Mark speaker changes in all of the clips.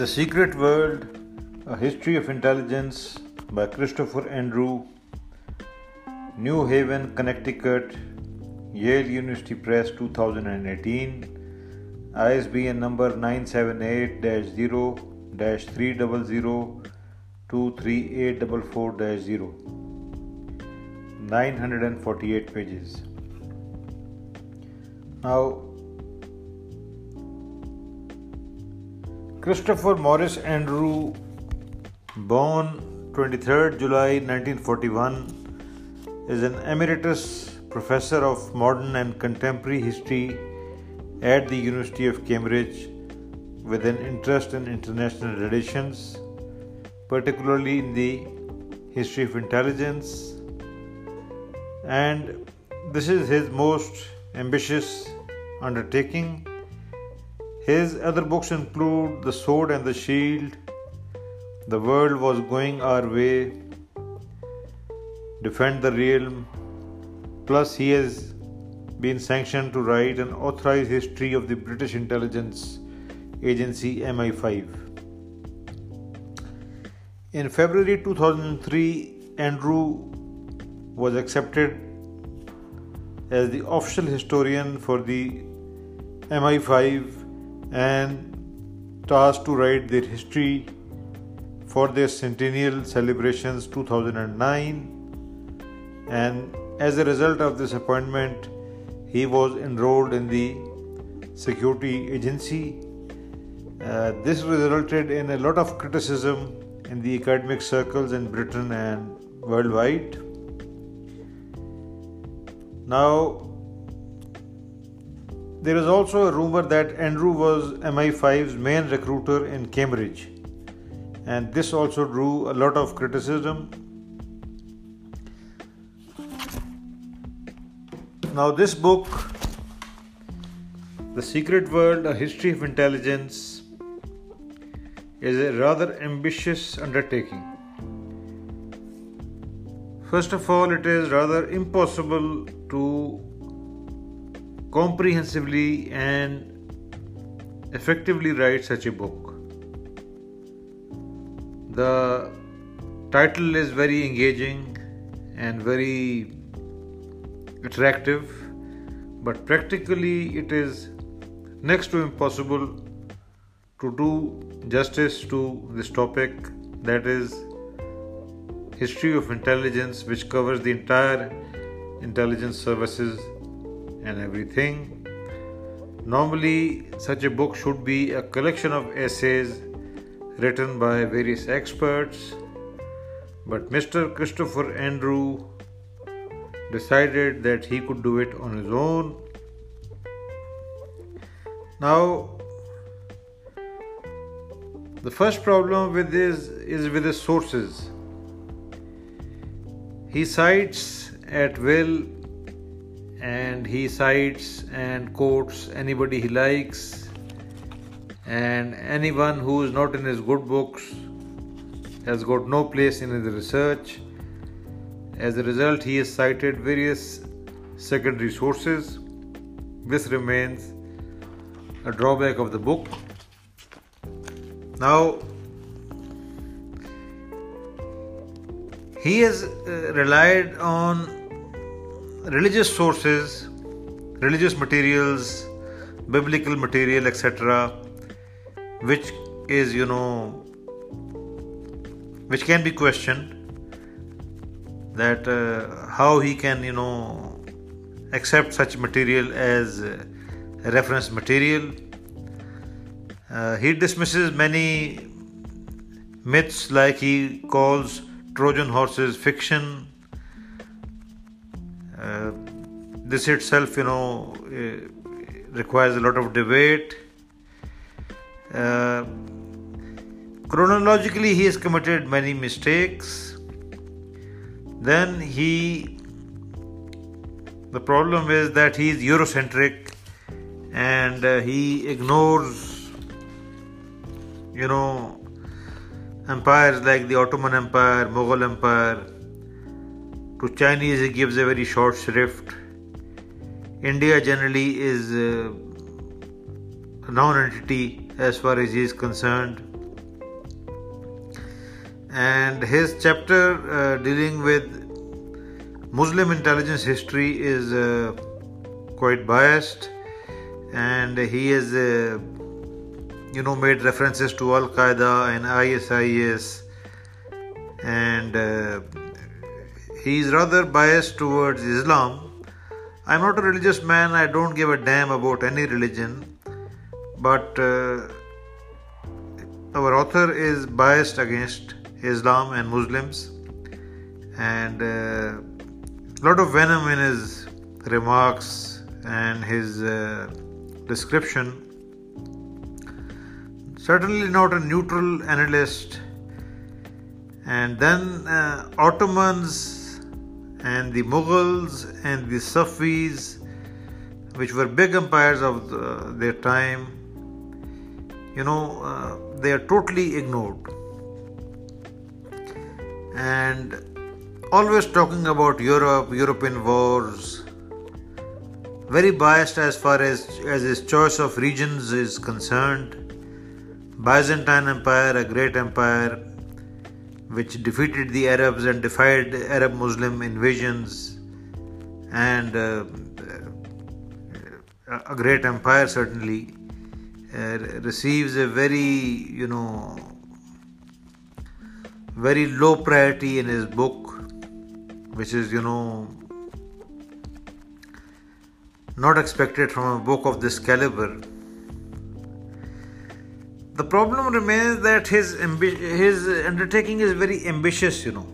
Speaker 1: The Secret World A History of Intelligence by Christopher Andrew, New Haven, Connecticut, Yale University Press 2018, ISBN number 978 0 300 23844 0. 948 pages. Now, Christopher Morris Andrew, born 23rd July 1941, is an emeritus professor of modern and contemporary history at the University of Cambridge with an interest in international relations, particularly in the history of intelligence. And this is his most ambitious undertaking his other books include The Sword and the Shield, The World Was Going Our Way, Defend the Realm, plus, he has been sanctioned to write an authorized history of the British intelligence agency MI5. In February 2003, Andrew was accepted as the official historian for the MI5 and tasked to write their history for their centennial celebrations 2009 and as a result of this appointment he was enrolled in the security agency. Uh, this resulted in a lot of criticism in the academic circles in britain and worldwide. Now there is also a rumor that Andrew was MI5's main recruiter in Cambridge, and this also drew a lot of criticism. Now, this book, The Secret World A History of Intelligence, is a rather ambitious undertaking. First of all, it is rather impossible to comprehensively and effectively write such a book. The title is very engaging and very attractive, but practically it is next to impossible to do justice to this topic that is history of intelligence which covers the entire intelligence services and everything. Normally, such a book should be a collection of essays written by various experts, but Mr. Christopher Andrew decided that he could do it on his own. Now, the first problem with this is with the sources. He cites at will and he cites and quotes anybody he likes and anyone who is not in his good books has got no place in his research. As a result he has cited various secondary sources. This remains a drawback of the book. Now he has uh, relied on religious sources, religious materials, biblical material, etc., which is, you know, which can be questioned that uh, how he can, you know, accept such material as uh, reference material. Uh, he dismisses many myths like he calls Trojan horses fiction uh, this itself, you know, uh, requires a lot of debate. Uh, chronologically, he has committed many mistakes. Then he, the problem is that he is Eurocentric and uh, he ignores, you know, empires like the Ottoman Empire, Mughal Empire to Chinese, he gives a very short shrift. India generally is uh, a non entity as far as he is concerned. and his chapter uh, dealing with Muslim intelligence history is uh, quite biased, and he has, uh, you know, made references to Al Qaeda and ISIS, and uh, he is rather biased towards Islam. I'm not a religious man. I don't give a damn about any religion, but uh, our author is biased against Islam and Muslims, and a uh, lot of venom in his remarks and his uh, description. Certainly not a neutral analyst. And then uh, Ottomans and the Mughals and the Safis, which were big empires of the, their time, you know, uh, they are totally ignored. And always talking about Europe, European wars, very biased as far as, as his choice of regions is concerned. Byzantine Empire, a great empire which defeated the Arabs and defied Arab Muslim invasions, and uh, a great empire certainly uh, receives a very you know very low priority in his book which is you know not expected from a book of this caliber the problem remains that his ambi- his undertaking is very ambitious you know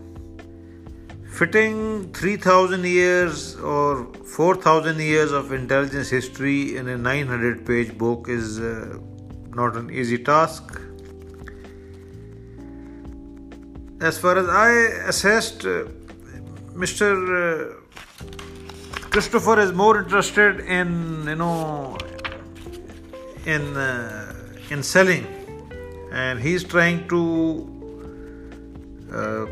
Speaker 1: fitting 3000 years or 4000 years of intelligence history in a 900 page book is uh, not an easy task. As far as I assessed, uh, Mr. Uh, Christopher is more interested in you know in uh, in selling, and he's trying to uh,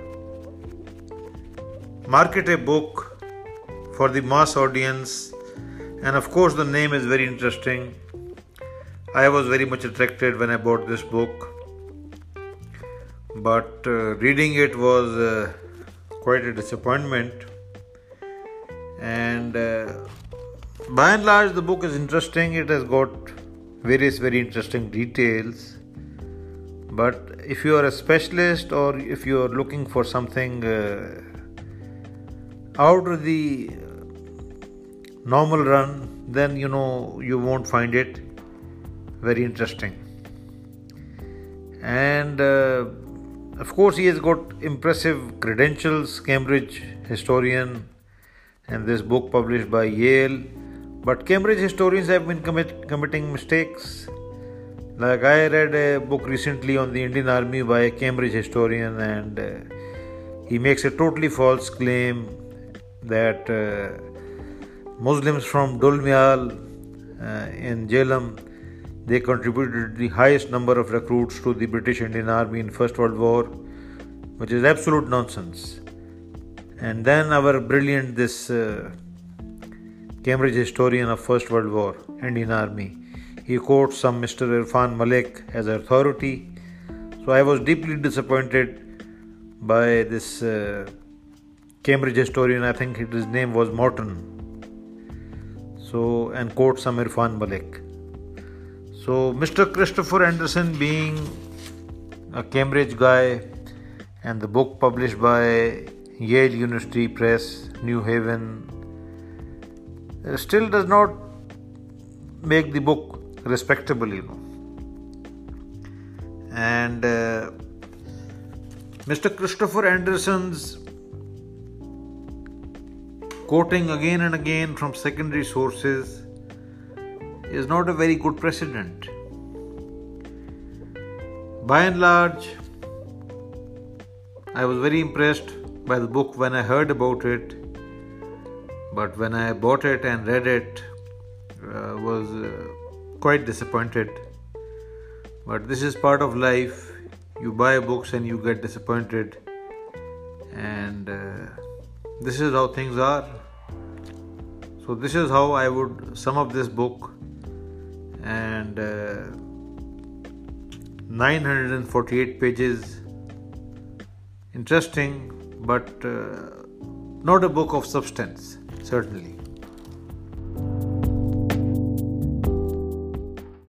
Speaker 1: market a book for the mass audience, and of course, the name is very interesting. I was very much attracted when I bought this book, but uh, reading it was uh, quite a disappointment. And uh, by and large, the book is interesting. It has got various very interesting details. But if you are a specialist or if you are looking for something uh, out of the normal run, then you know you won't find it very interesting. And uh, of course, he has got impressive credentials, Cambridge historian, and this book published by Yale. But Cambridge historians have been commit, committing mistakes. Like I read a book recently on the Indian Army by a Cambridge historian, and uh, he makes a totally false claim that uh, Muslims from Dulmial uh, in Jhelum they contributed the highest number of recruits to the British Indian Army in First World War, which is absolute nonsense. And then our brilliant this uh, Cambridge historian of First World War, Indian Army, he quotes some Mr. Irfan Malik as authority. So I was deeply disappointed by this. Uh, Cambridge historian, I think his name was Morton. So, and quote Samir Irfan Malik. So, Mr. Christopher Anderson, being a Cambridge guy, and the book published by Yale University Press, New Haven, uh, still does not make the book respectable, you know. And uh, Mr. Christopher Anderson's quoting again and again from secondary sources is not a very good precedent. By and large, I was very impressed by the book when I heard about it, but when I bought it and read it, uh, was uh, quite disappointed. But this is part of life. You buy books and you get disappointed, and uh, this is how things are. So, this is how I would sum up this book. And uh, 948 pages, interesting, but uh, not a book of substance, certainly.